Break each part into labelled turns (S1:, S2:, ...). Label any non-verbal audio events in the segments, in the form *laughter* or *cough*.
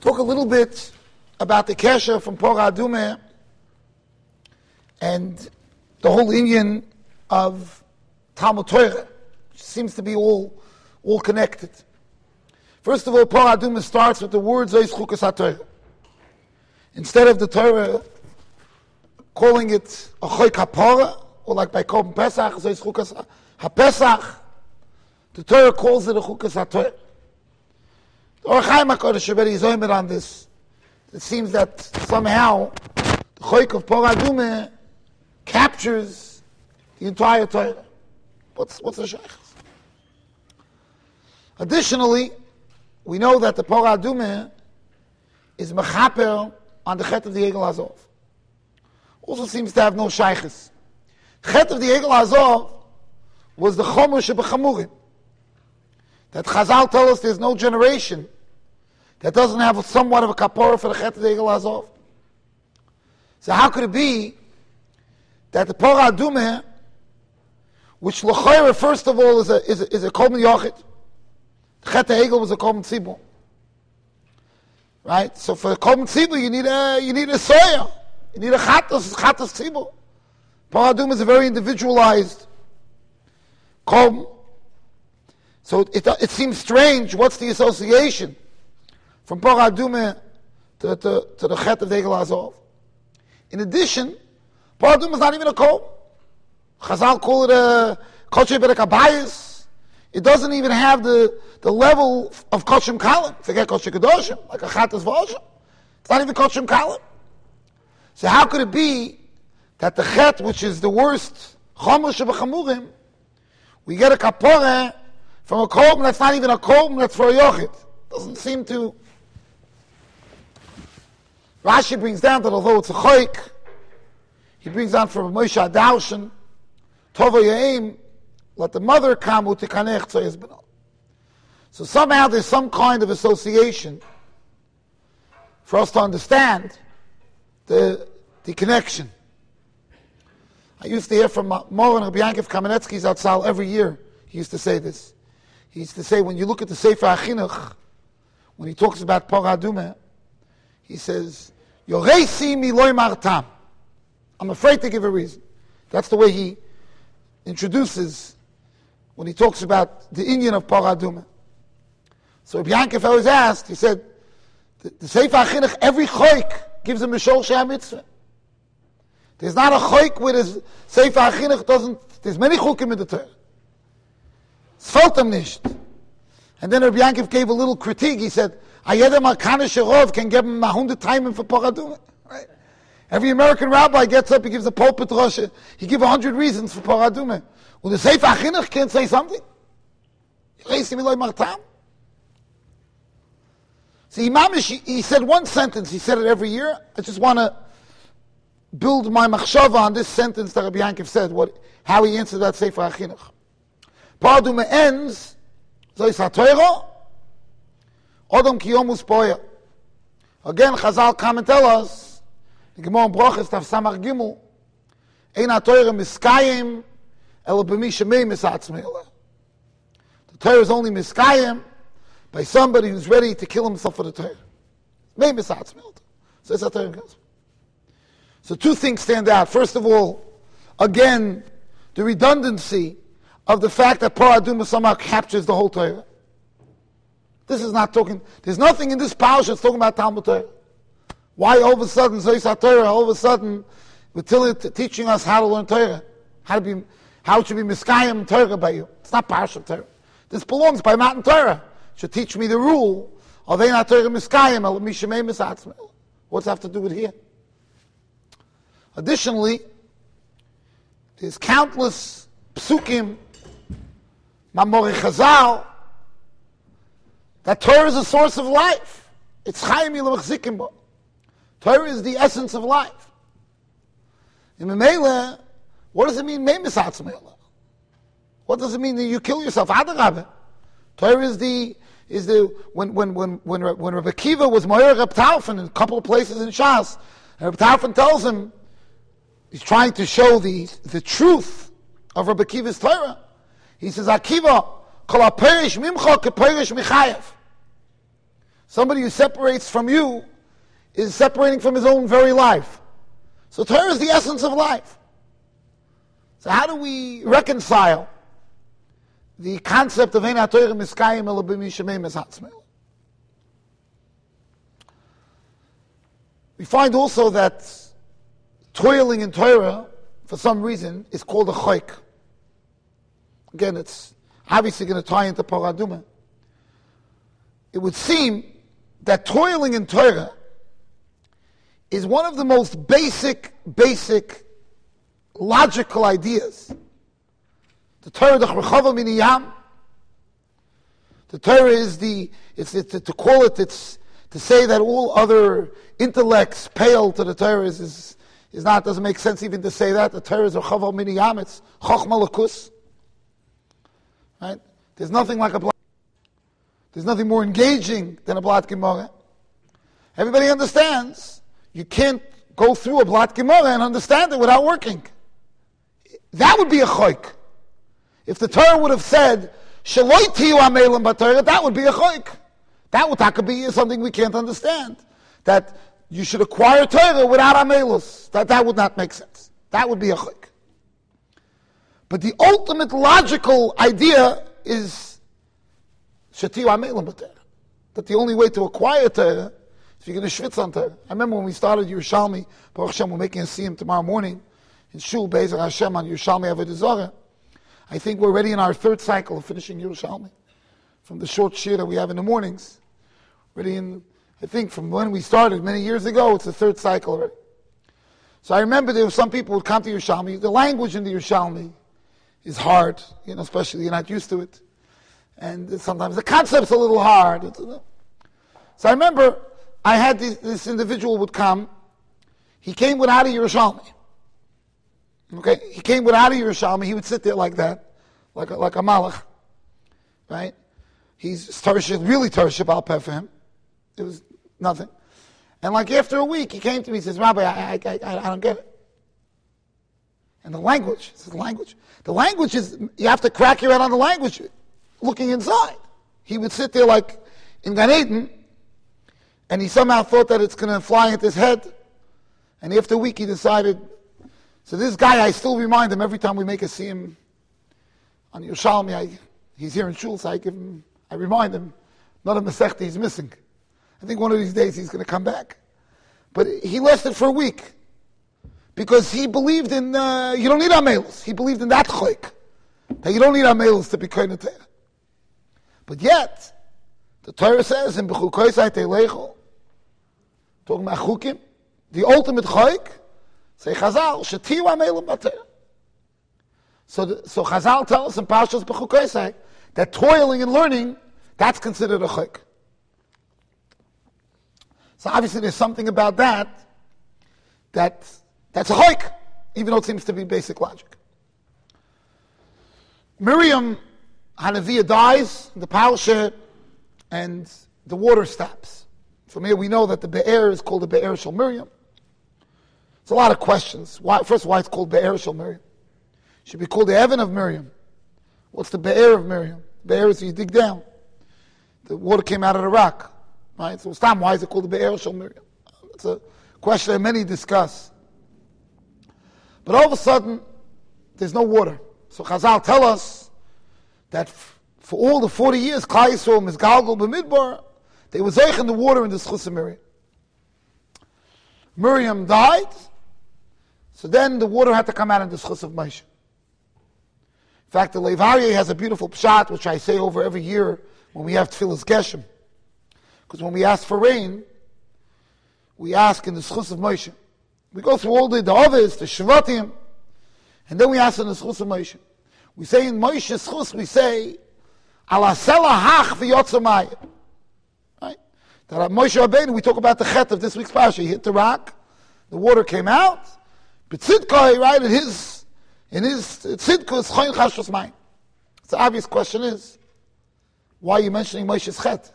S1: talk a little bit about the Kesha from Adume and the whole Indian of Talmud Torah, which seems to be all, all connected. First of all, Adume starts with the words Zeis Chukas HaTorah. Instead of the Torah calling it a Choy Kapora, or like by Korban Pesach, Zeis Chukas HaPesach, the Torah calls it a Chukas HaTorah. Or Chaim HaKadosh already is on this. It seems that somehow the Choyk of Pora Adume captures the entire Torah. What's, what's the Sheikh? Additionally, we know that the Pora Adume is mechaper on the Chet of the Egel Azov. Also seems to have no Sheikhs. Chet of the Egel Azov was the Chomer Shebechamurim. That Chazal tell us there's no generation that doesn't have somewhat of a kapora for the Chet Azov. So how could it be that the Pora Adume, which L'choyre, first of all, is a, is a, is a Kol Yochid, Chet Egel was a Kol Tzibur. Right? So for a Kol Tzibur, you need a, you need a soya. You need a Chatas, Chatas Tzibur. Pora Adume is a very individualized Kol. So it, it seems strange, what's the association from Pora to, to, to the Chet of Egel Azov? In addition, Pora is not even a Kol. Chazal call it a Kodesh Berek Abayis. It doesn't even have the, the level of Koshim Kalim. Forget Kodesh Kedoshim, like a Chatas Voshem. It's not even Koshim Kalim. So how could it be that the Chet, which is the worst Chomosh of Chamurim, we get a Kapore from a Kolm that's not even a Kolm, that's for a Yochid. Doesn't seem to... Rashi brings down that although it's a Choik, he brings down from Moshe Adaushin, Tova Yaim, let the mother come with the Kanech Tzoyes Benal. So somehow there's some kind of association for us to understand the, the connection. I used to hear from Moran Rabbi Yankov Kamenetsky's Zatzal every year. He used to say this. He used to say, when you look at the Sefer HaChinuch, when he talks about Pora Adume, he says, I'm afraid to give a reason. That's the way he introduces when he talks about the Indian of Pora Adume. So Rabbi Yankov always asked, he said, the, the Sefer every choik gives him a shol mitzvah. There's not a choik where the Sefer HaChinuch doesn't, there's many chukim in the Torah. Es fällt ihm. And then Rabbi Yankov gave a little critique. He said, Ayedem Arkana Sherov can give him a hundred times for Pora Adume. Right? Every American rabbi gets up, he gives a pulpit rosh, he gives a hundred reasons for Pora Adume. Well, the Sefer HaChinuch can't say something. See, Imam, he said one sentence, he said it every year. I just want to build my machshava on this sentence that Rabbi Yankov said, what, how he answered that Sefer HaChinuch. Pora Adume ends, Zois HaToiro, Odom. Again, Chazal come and tell us, the Gemara Brochus, Tav Samach Gimel, Ein HaToiro Miskayim, Elo B'mi Shemei Misatzmei The Torah is only Miskayim by somebody who's ready to kill himself for the Torah. Mei Misatzmei So it's HaToiro goes. So two things stand out. First of all, again, the redundancy of the fact that Pora Adume somehow captures the whole Torah. This is not talking, there's nothing in this parasha talking about Talmud Torah. Why all of a sudden, Zoyis Torah, all of a sudden, we're teaching us how to learn Torah, how to be, how to be Miskayim Torah by you. It's not Parashat Torah. This belongs by Matan Torah. It should teach me the rule of they not Torah Miskayim. What's that have to do with here? Additionally, there's countless psukim, Mamori Chazal, that Torah is a source of life. It's Chaim Yilamachzikim Torah is the essence of life. In Memele, what does it mean, Memisatz What does it mean that you kill yourself? Adarabe. Torah is the is the when when when when when Rabbi Kiva was Moyer Reb in a couple of places in Shas, Reb Tarfon tells him he's trying to show the the truth of Rabbi Kiva's Torah. He says, Akiva, kol ha-perish mimcha ke-perish michayev. Somebody who separates from you is separating from his own very life. So Torah is the essence of life. So how do we reconcile the concept of Ein HaTorah Miskayim Yishamim Hatzmel? We find also that toiling in Torah, for some reason, is called a chayk. Again, it's obviously going to tie into Paraduma. It would seem that toiling in Torah is one of the most basic, basic, logical ideas. The Torah, the Chachava Miniyam, the Torah is the, it's, it's, to call it, it's, to say that all other intellects pale to the Torah is, is, is not, doesn't make sense even to say that. The Torah is Chachava Miniyam, it's Chachma Right? There's nothing like a. There's nothing more engaging than a Blat Gemara. Everybody understands you can't go through a Blat Gemara and understand it without working. That would be a choik. If the Torah would have said, Shaloitiyu amelim b'Torah, that would be a choik. That would could be something we can't understand. That you should acquire Torah without amelus. That, that would not make sense. That would be a choik. But the ultimate logical idea is. That the only way to acquire Torah if you're going to schwitz on Torah. I remember when we started Yerushalmi, Baruch Hashem, we're making a siyum tomorrow morning in Shul Bezer Hashem on Yerushalmi Avodah. I think we're already in our third cycle of finishing Yerushalmi. From the short shir that we have in the mornings. Already in, I think from when we started many years ago, it's the third cycle already. So I remember there were some people who would come to Yerushalmi. The language in the Yerushalmi is hard, you know, especially you're not used to it. And sometimes the concept's a little hard. So I remember I had this, this individual would come. He came without a Yerushalmi. Okay, he came without a Yerushalmi. He would sit there like that, like a, like a malach, right? He's tarship, really tarship al peh for him. It was nothing. And like after a week, he came to me. He says, "Rabbi, I, I, I, I don't get it." And the language, the language. The language is you have to crack your head on the language, looking inside. He would sit there like in Gan Eden, and he somehow thought that it's going to fly at his head. And after a week, he decided. So this guy, I still remind him every time we make a him on Yerushalmi. I, he's here in shul, so I give him, I remind him, not a Masechta he's missing. I think one of these days he's going to come back. But he lasted for a week because he believed in uh, you don't need amelus. He believed in that chayk that you don't need amelus to be kind But yet, the Torah says in Bechukoisai Teilechel, talking about chukim, the ultimate chayk, say Chazal, shetiu amelim bater. So, the, so Chazal tells us in Parshas Bechukosai that toiling and learning, that's considered a chayk. So obviously there's something about that that that's a chayk, even though it seems to be basic logic. Miriam Hanavia dies, the Parsha, and the water stops. From here we know that the Be'er is called the Be'er Shal Miriam. It's a lot of questions. Why, first, why it's called Be'er Shal Miriam? Should be called the Heaven of Miriam. What's the Be'er of Miriam? Be'er is you dig down. The water came out of the rock. Right? So Stam, why is it called the Be'er Shal Miriam? It's a question that many discuss. But all of a sudden, there's no water. So Chazal tell us that for all the 40 years, Klal Yisrael, Mizgalgal, B'midbar, they were zeich in the water in the Schus of Miriam. Miriam died, so then the water had to come out in the Schus of Moshe. In fact, the Lev has a beautiful pshat, which I say over every year when we have Tfilas Geshem. Because when we ask for rain, we ask in the Schus of Moshe. We go through all the, the the Shvatim, and then we ask in the Schus of Moshe. We say in Moshe's Schus, we say, Alasela hach v'yotzamayim. Right? That Moshe Rabbeinu, we talk about the chet of this week's parsha. He hit the rock, the water came out. But Tzidkoi, right, in his, in his Tzidkoi is choyin chashvas mayim. The obvious question is, why are you mentioning Moshe's chet?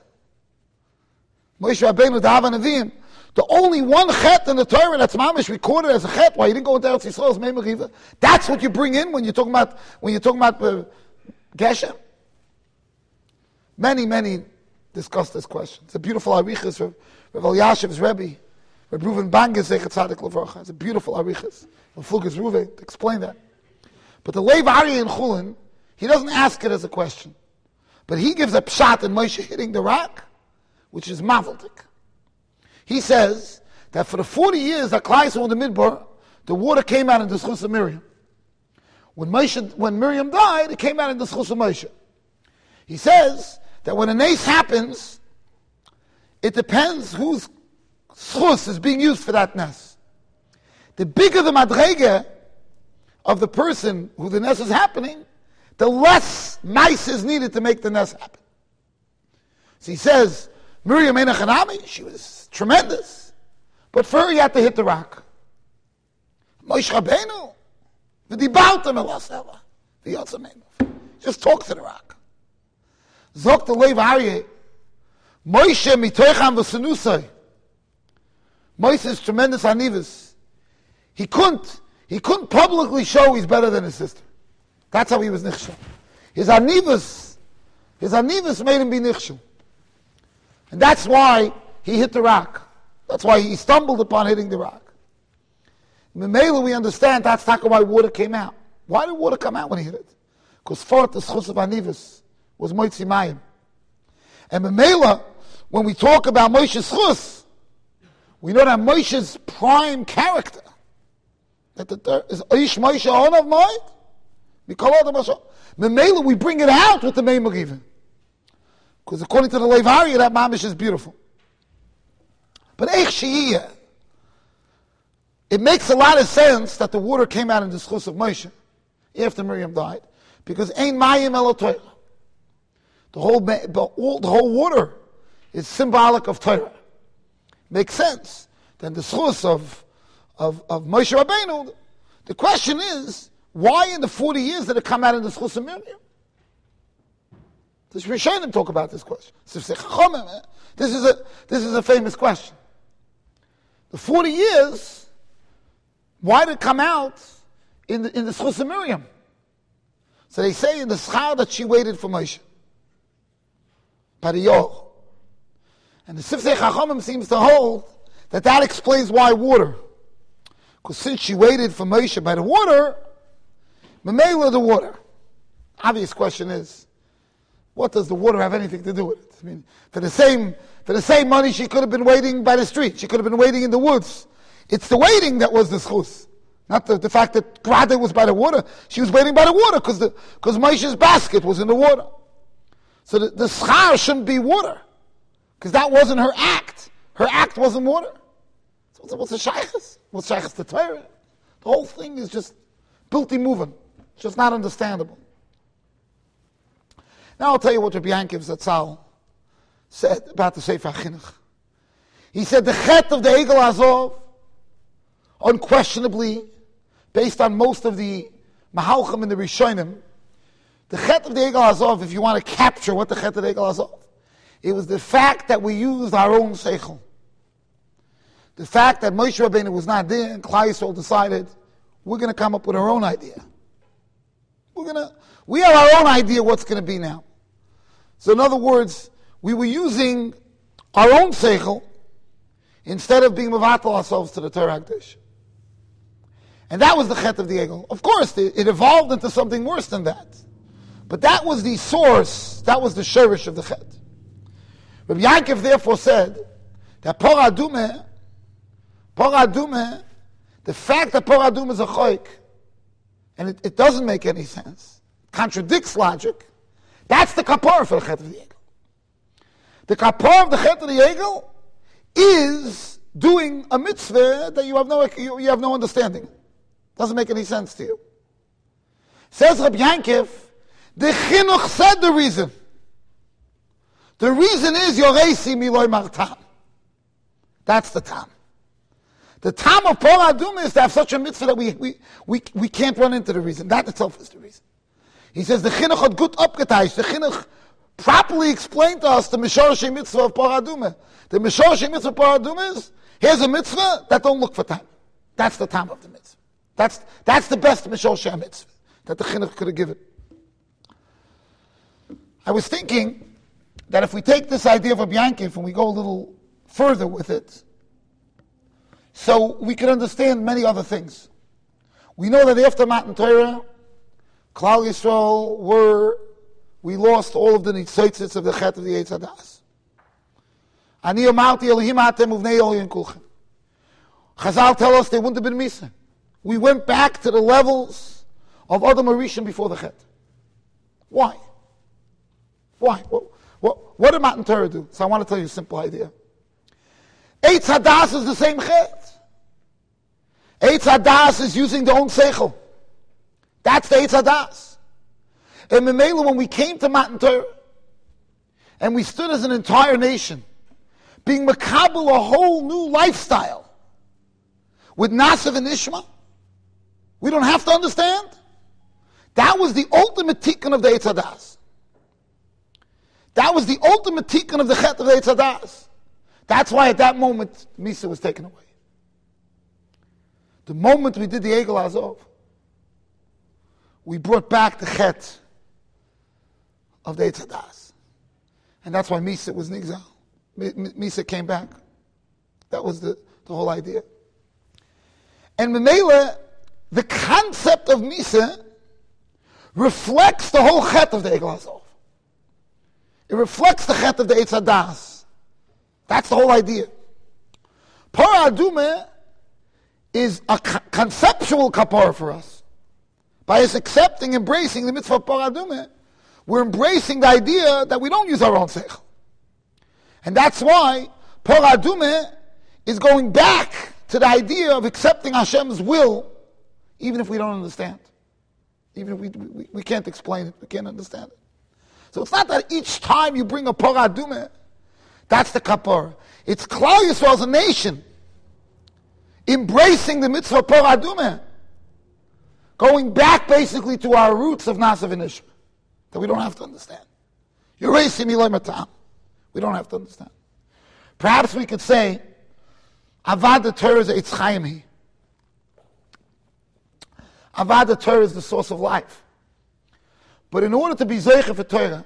S1: Moshe Rabbeinu, the Avim, the only one chet in the Torah that's mamish recorded as a chet, why you didn't go into Eretz Yisrael's Meimeriva, that's what you bring in when you're talking about, when you're talking about uh, Geshem. Many, many discuss this question. It's a beautiful arichas Rav Elyashiv's Rebbe, Rav Reuven Bengis Zechat Tzadik Levracha. It's a beautiful arichas. Rav Fulgus Ruve to explain that. But the Lev Aryeh in Chulin, he doesn't ask it as a question. But he gives a pshat in Moshe hitting the rock, which is maveldik. He says that for the 40 years that Klai in the Midbar, the water came out in the schus of Miriam. When, Moshe, when Miriam died, it came out in the schus of Moshe. He says that when a nace happens, it depends whose schus is being used for that nes. The bigger the madrege of the person who the nes is happening, the less mice is needed to make the nes happen. So he says, Miriam Enochanami, she was tremendous. But for her, had to hit the rock. Moshe Rabbeinu, v'dibaltem elasela, v'yotzamenu. Just talk to the rock. Zok the Lev Aryeh, Moshe mitoicham v'senusai. Moshe's tremendous anivus. He couldn't, he couldn't publicly show he's better than his sister. That's how he was nichshel. His anivus, his anivus made him be nichshel. And that's why he hit the rock. That's why he stumbled upon hitting the rock. Memela, we understand that's not why water came out. Why did water come out when he hit it? Because for the schus of Anivus was Moitzi Mayim. And Memela, when we talk about Moshe's schus, we know that Moshe's prime character, that the, is Moshe on of mind, Memela, we bring it out with the even. Because according to the Lev Aryeh, that mamish is beautiful. But Eich it makes a lot of sense that the water came out in the schus of Moshe after Miriam died, because Ein Mayim Elotoyla. The whole, the whole water is symbolic of Torah. Makes sense. Then the schus of, of, of Moshe Rabbeinu, the question is, why in the 40 years did it come out in the schus of Miriam? The Rishonim talk about this question. Eh? This is a, this is a famous question. The 40 years, why did it come out in the, in the Schus of Miriam? So they say in the Schar that she waited for Moshe. Pariyol. And the Sifsei Chachamim seems to hold that that explains why water. Because since she waited for Moshe by the water, Mamela the water. Obvious question is, what does the water have anything to do with it? I mean, for the same, for the same money, she could have been waiting by the street. She could have been waiting in the woods. It's the waiting that was the schus. Not the, the fact that Grada was by the water. She was waiting by the water because because Moshe's basket was in the water. So the, the schar shouldn't be water. Because that wasn't her act. Her act wasn't water. So what's the shaykhs? What's shaykhs the Torah? The whole thing is just built moving. It's just not understandable. Now I'll tell you what Rabbi Yankiv Zatzal said about the Sefer Chinuch. He said the chet of the Egel Azov, unquestionably, based on most of the Mahalchim and the Rishonim, the chet of the Egel Azov, if you want to capture what the chet of the Egel Azov, it was the fact that we used our own seichel. The fact that Moshe Rabbeinu was not there and Klai decided, we're going to come up with our own idea. We're going to we have our own idea what's going to be now. So in other words, we were using our own seichel instead of being mevatel ourselves to the Torah. And that was the chet of the Egel. Of course, it, evolved into something worse than that. But that was the source, that was the sherish of the chet. Rabbi Yankov therefore said that Por Adume, Por the fact that Por Adume is a choik, and it, it doesn't make any sense, contradicts logic. That's the kapor for the chet of the egel. The kapor of the chet of the is doing a mitzvah that you have no you, you have no understanding. Doesn't make any sense to you. Says Rabbi Yankiv, the chinuch said the reason. The reason is yoresi miloy martam. That's the tam. The tam of Pora Adume is to have such a mitzvah that we, we, we, we can't run into the reason. That itself is the reason. He says the chinuch had good upgeteicht. The chinuch properly explained to us the mishorshi mitzvah of paradume. The mishorshi mitzvah of paradume is here's a mitzvah that don't look for time. That's the time of the mitzvah. That's that's the best mishorshi mitzvah that the chinuch could have given. I was thinking that if we take this idea of a Yankiv and we go a little further with it, so we can understand many other things. We know that after Matan Torah, Klal Yisrael were, we lost all of the nitzotzits of the chet of the Eitz Hadas. Ani amarti Elohim atem uvnei Elohim kulchem. Chazal tell us they wouldn't have been Misa. We went back to the levels of Adam Arishim before the Chet. Why? Why? What, what, what did Matan Torah do? So I want to tell you a simple idea. Eitz Hadas is the same Chet. Eitz Hadas is using the own Seichel. That's the Eitz. And Memela, when we came to Matan Torah, and we stood as an entire nation, being makabel a whole new lifestyle, with Nasav and Ishma, we don't have to understand. That was the ultimate tikkun of the Eitz. That was the ultimate tikkun of the Chet of the Eitz. That's why at that moment, Misa was taken away. The moment we did the Egel Azov, we brought back the Chet of the Eitz Hadas. And that's why Misa was exile. Misa came back. That was the, the whole idea. And Memela, the concept of Misa reflects the whole chet of the Egel Hazov. It reflects the chet of the Eitz Hadas. That's the whole idea. Para Adume is a conceptual kapar for us. By us accepting, embracing the mitzvah of Para Adume, we're embracing the idea that we don't use our own seichel. And that's why Para Adume is going back to the idea of accepting Hashem's will, even if we don't understand. Even if we, we, we can't explain it, we can't understand it. So it's not that each time you bring a Poradume, that's the kapor. It's Klal Yisrael as a nation embracing the mitzvah Poradume, going back basically to our roots of Nasav and that we don't have to understand. You're racing me like We don't have to understand. Perhaps we could say Avad the Torah is Eitz Chaimi. Avad the Torah is the source of life. But in order to be Zeicha for Torah,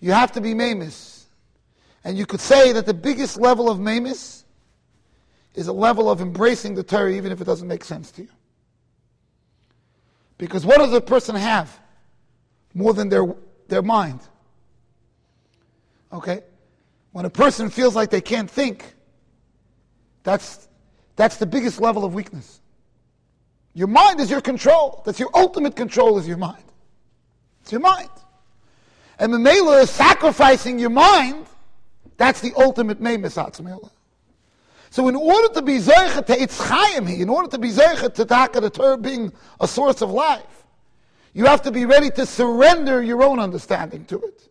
S1: you have to be Mamis. And you could say that the biggest level of Mamis is a level of embracing the Torah even if it doesn't make sense to you. Because what does a person have more than their, their mind? Okay? When a person feels like they can't think, that's, that's the biggest level of weakness. Your mind is your control. That's your ultimate control is your mind. It's your mind. And the Mela is sacrificing your mind. That's the ultimate Memes Mela. So in order to be Zeicha to Eitz Chaim, in order to be Zeicha to Taka the Torah being a source of life, you have to be ready to surrender your own understanding to it.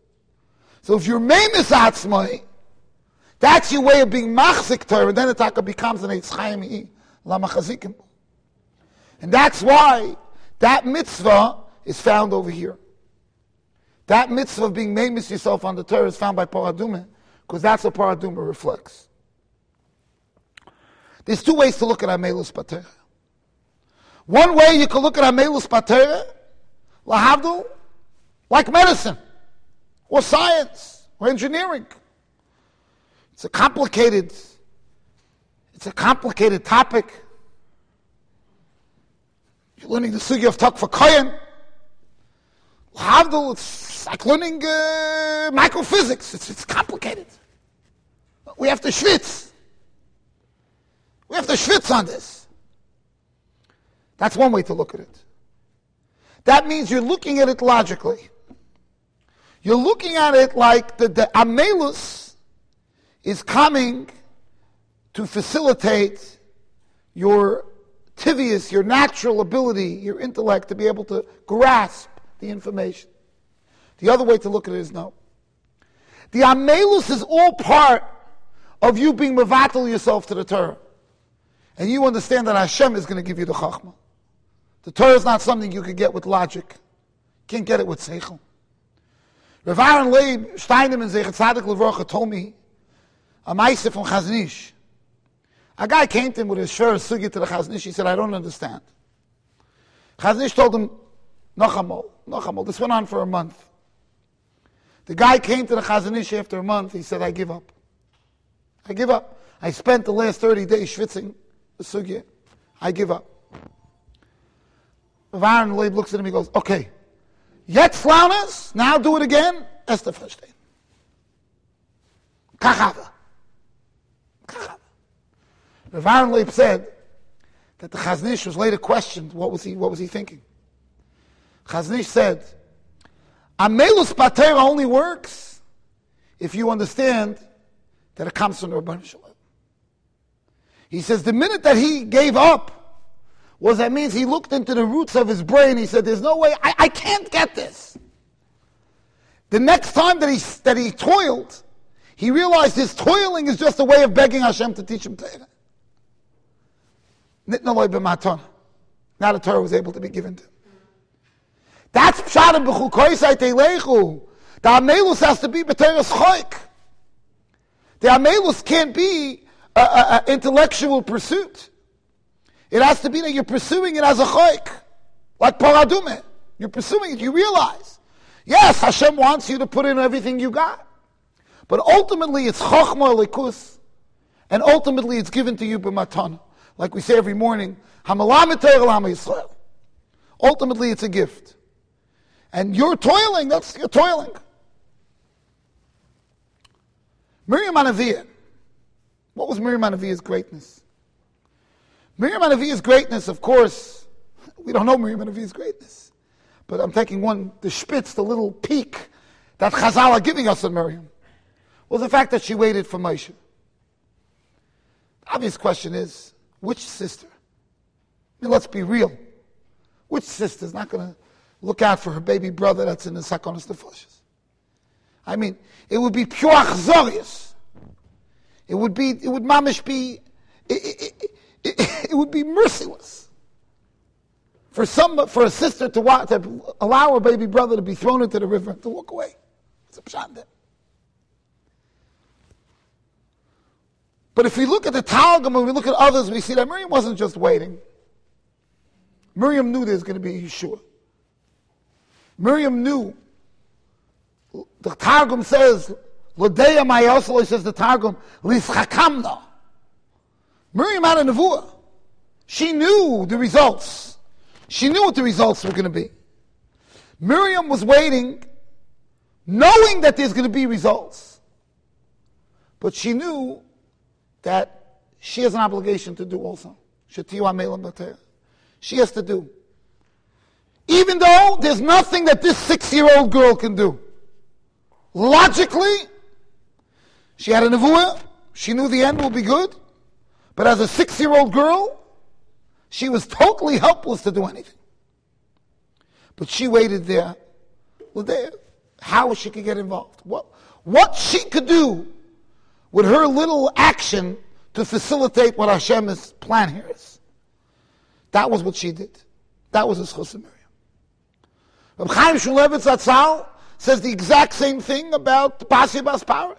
S1: So if you're Memes Atzmai, that's your way of being machzik Torah, and then the taka becomes an Eitz Chaim Lamachazikim. And that's why that mitzvah is found over here. That mitzvah of being mamis yourself on the Torah is found by Paradume, because that's what Paradume reflects. There's two ways to look at Amelus Patera. One way you can look at Amelus Patera, Lahavdul, like medicine, or science, or engineering. It's a complicated, it's a complicated topic. You're learning the sugi of Tak for Koyen. Havdil, it's like learning uh, microphysics. It's, it's complicated. We have to schwitz. We have to schwitz on this. That's one way to look at it. That means you're looking at it logically. You're looking at it like the, the amelus is coming to facilitate your tivius, your natural ability, your intellect to be able to grasp the information. The other way to look at it is no. The amelus is all part of you being mevatel yourself to the Torah. And you understand that Hashem is going to give you the chachma. The Torah is not something you can get with logic. You can't get it with seichel. Rav Aaron Leib Steinemann Zeichet Tzadik Levrocha told me a Maisa from Chazon Ish. A guy came to him with a sure sugi to the Chazon Ish. He said, I don't understand. Chazon Ish told him, Nochamol, Nochamol. This went on for a month. The guy came to the Chazon Ish after a month. He said, I give up. I give up. I spent the last 30 days schwitzing sugya. I give up. Aaron Leib looks at him, he goes, okay, yet launes, now do it again, Esther verstehen. Kachava. Kachava. Aaron Leib said that the Chazon Ish was later questioned, what was he, what was he thinking? Chazon Ish said, Amelus Patera only works if you understand that it comes from the Rabban Shalom. He says the minute that he gave up was that means he looked into the roots of his brain. He said, "There's no way I, I can't get this." The next time that he that he toiled, he realized his toiling is just a way of begging Hashem to teach him Torah. Now the Torah was able to be given to him. That's pshat and b'chukoisai teilechu. The amelus has to be b'teres choik. The amelus can't be an intellectual pursuit. It has to be that you're pursuing it as a choik, like paradume. You're pursuing it. You realize, yes, Hashem wants you to put in everything you got, but ultimately it's chokhmah likus, and ultimately it's given to you b'matana, like we say every morning. Ultimately, it's a gift. And you're toiling, that's you're toiling. Miriam Anaviyah. What was Miriam Anaviyah's greatness? Miriam Anaviyah's greatness, of course, we don't know Miriam Anaviyah's greatness. But I'm taking one, the spitz, the little peak that Chazal are giving us on Miriam, was the fact that she waited for Moshe. The obvious question is, which sister? I mean, let's be real. Which sister is not going to look out for her baby brother that's in the Sakonis Nefoshes. I mean, it would be pure achzorius. It would be, it would mamish be, it, it, it, it, *laughs* would be merciless for some, for a sister to, walk, to allow her baby brother to be thrown into the river and to walk away. It's a But if we look at the Talmud and we look at others, we see that Miriam wasn't just waiting. Miriam knew there was going to be a Yeshua. Miriam knew. The Targum says, Lodeya Mayosel, says the Targum. Miriam had a nevuah. She knew the results. She knew what the results were going to be. Miriam was waiting, knowing that there's going to be results. But she knew that she has an obligation to do also. She has to do. Even though there's nothing that this six year old girl can do. Logically, she had a nevuah, she knew the end will be good, but as a six year old girl, she was totally helpless to do anything. But she waited there, well, there, how she could get involved. What, what she could do with her little action to facilitate what Hashem's plan here is. That was what she did. That was his chosimir. Reb Chaim Shmulevitz Atzal says the exact same thing about Basi Bas Pare.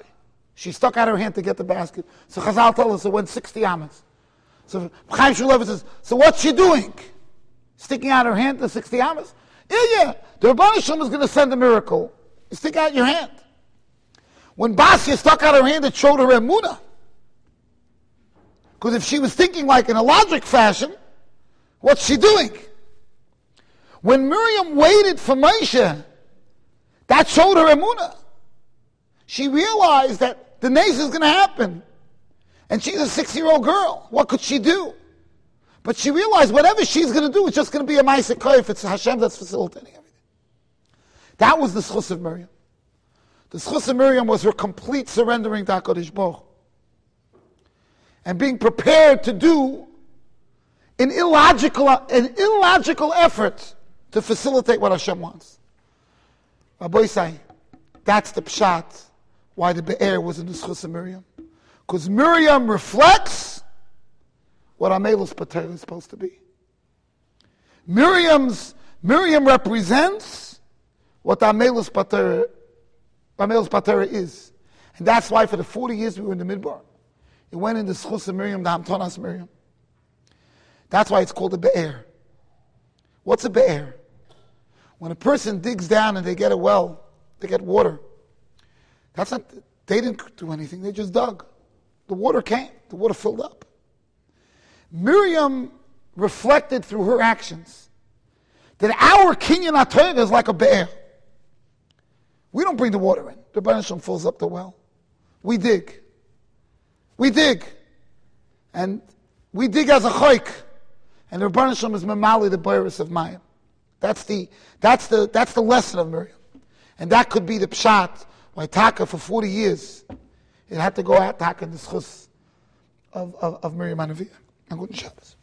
S1: She stuck out her hand to get the basket. So Chazal told us it went 60 amas. So Chaim Shmulevitz says, so what's she doing? Sticking out her hand to 60 amas? Yeah, yeah. The Rabban Shalom is going to send a miracle. You stick out your hand. When Basia stuck out her hand, it showed her emuna. Because if she was thinking like in a logic fashion, what's she doing? When Miriam waited for Moshe, that showed her emuna. She realized that the nace is going to happen. And she's a six-year-old girl. What could she do? But she realized whatever she's going to do, it's just going to be a Ma'aseh if it's Hashem that's facilitating everything. That was the schus of Miriam. The schus of Miriam was her complete surrendering to HaKadosh Baruch and being prepared to do an illogical, an illogical effort to facilitate what Hashem wants. Rabbi say, that's the pshat why the Be'er was in the Schus of Miriam. Because Miriam reflects what Amelus Pater is supposed to be. Miriam's, Miriam represents what Amelus Pater, Amelus Pater is. And that's why for the 40 years we were in the Midbar, it went in the Schus of Miriam, the Hamtonas Miriam. That's why it's called a Be'er. What's a Be'er? When a person digs down and they get a well, they get water. That's not, they didn't do anything, they just dug. The water came, the water filled up. Miriam reflected through her actions that our Kenyan Atayr is like a bear. We don't bring the water in. The Banisham fills up the well. We dig. We dig. And we dig as a chayk. And the Banisham is Mamali, the Boris of Mayim. That's the, that's, the, that's the lesson of Miriam. And that could be the pshat why Taka for 40 years it had to go out Taka the schus of, of, of Miriam Anavia. And good Shabbos.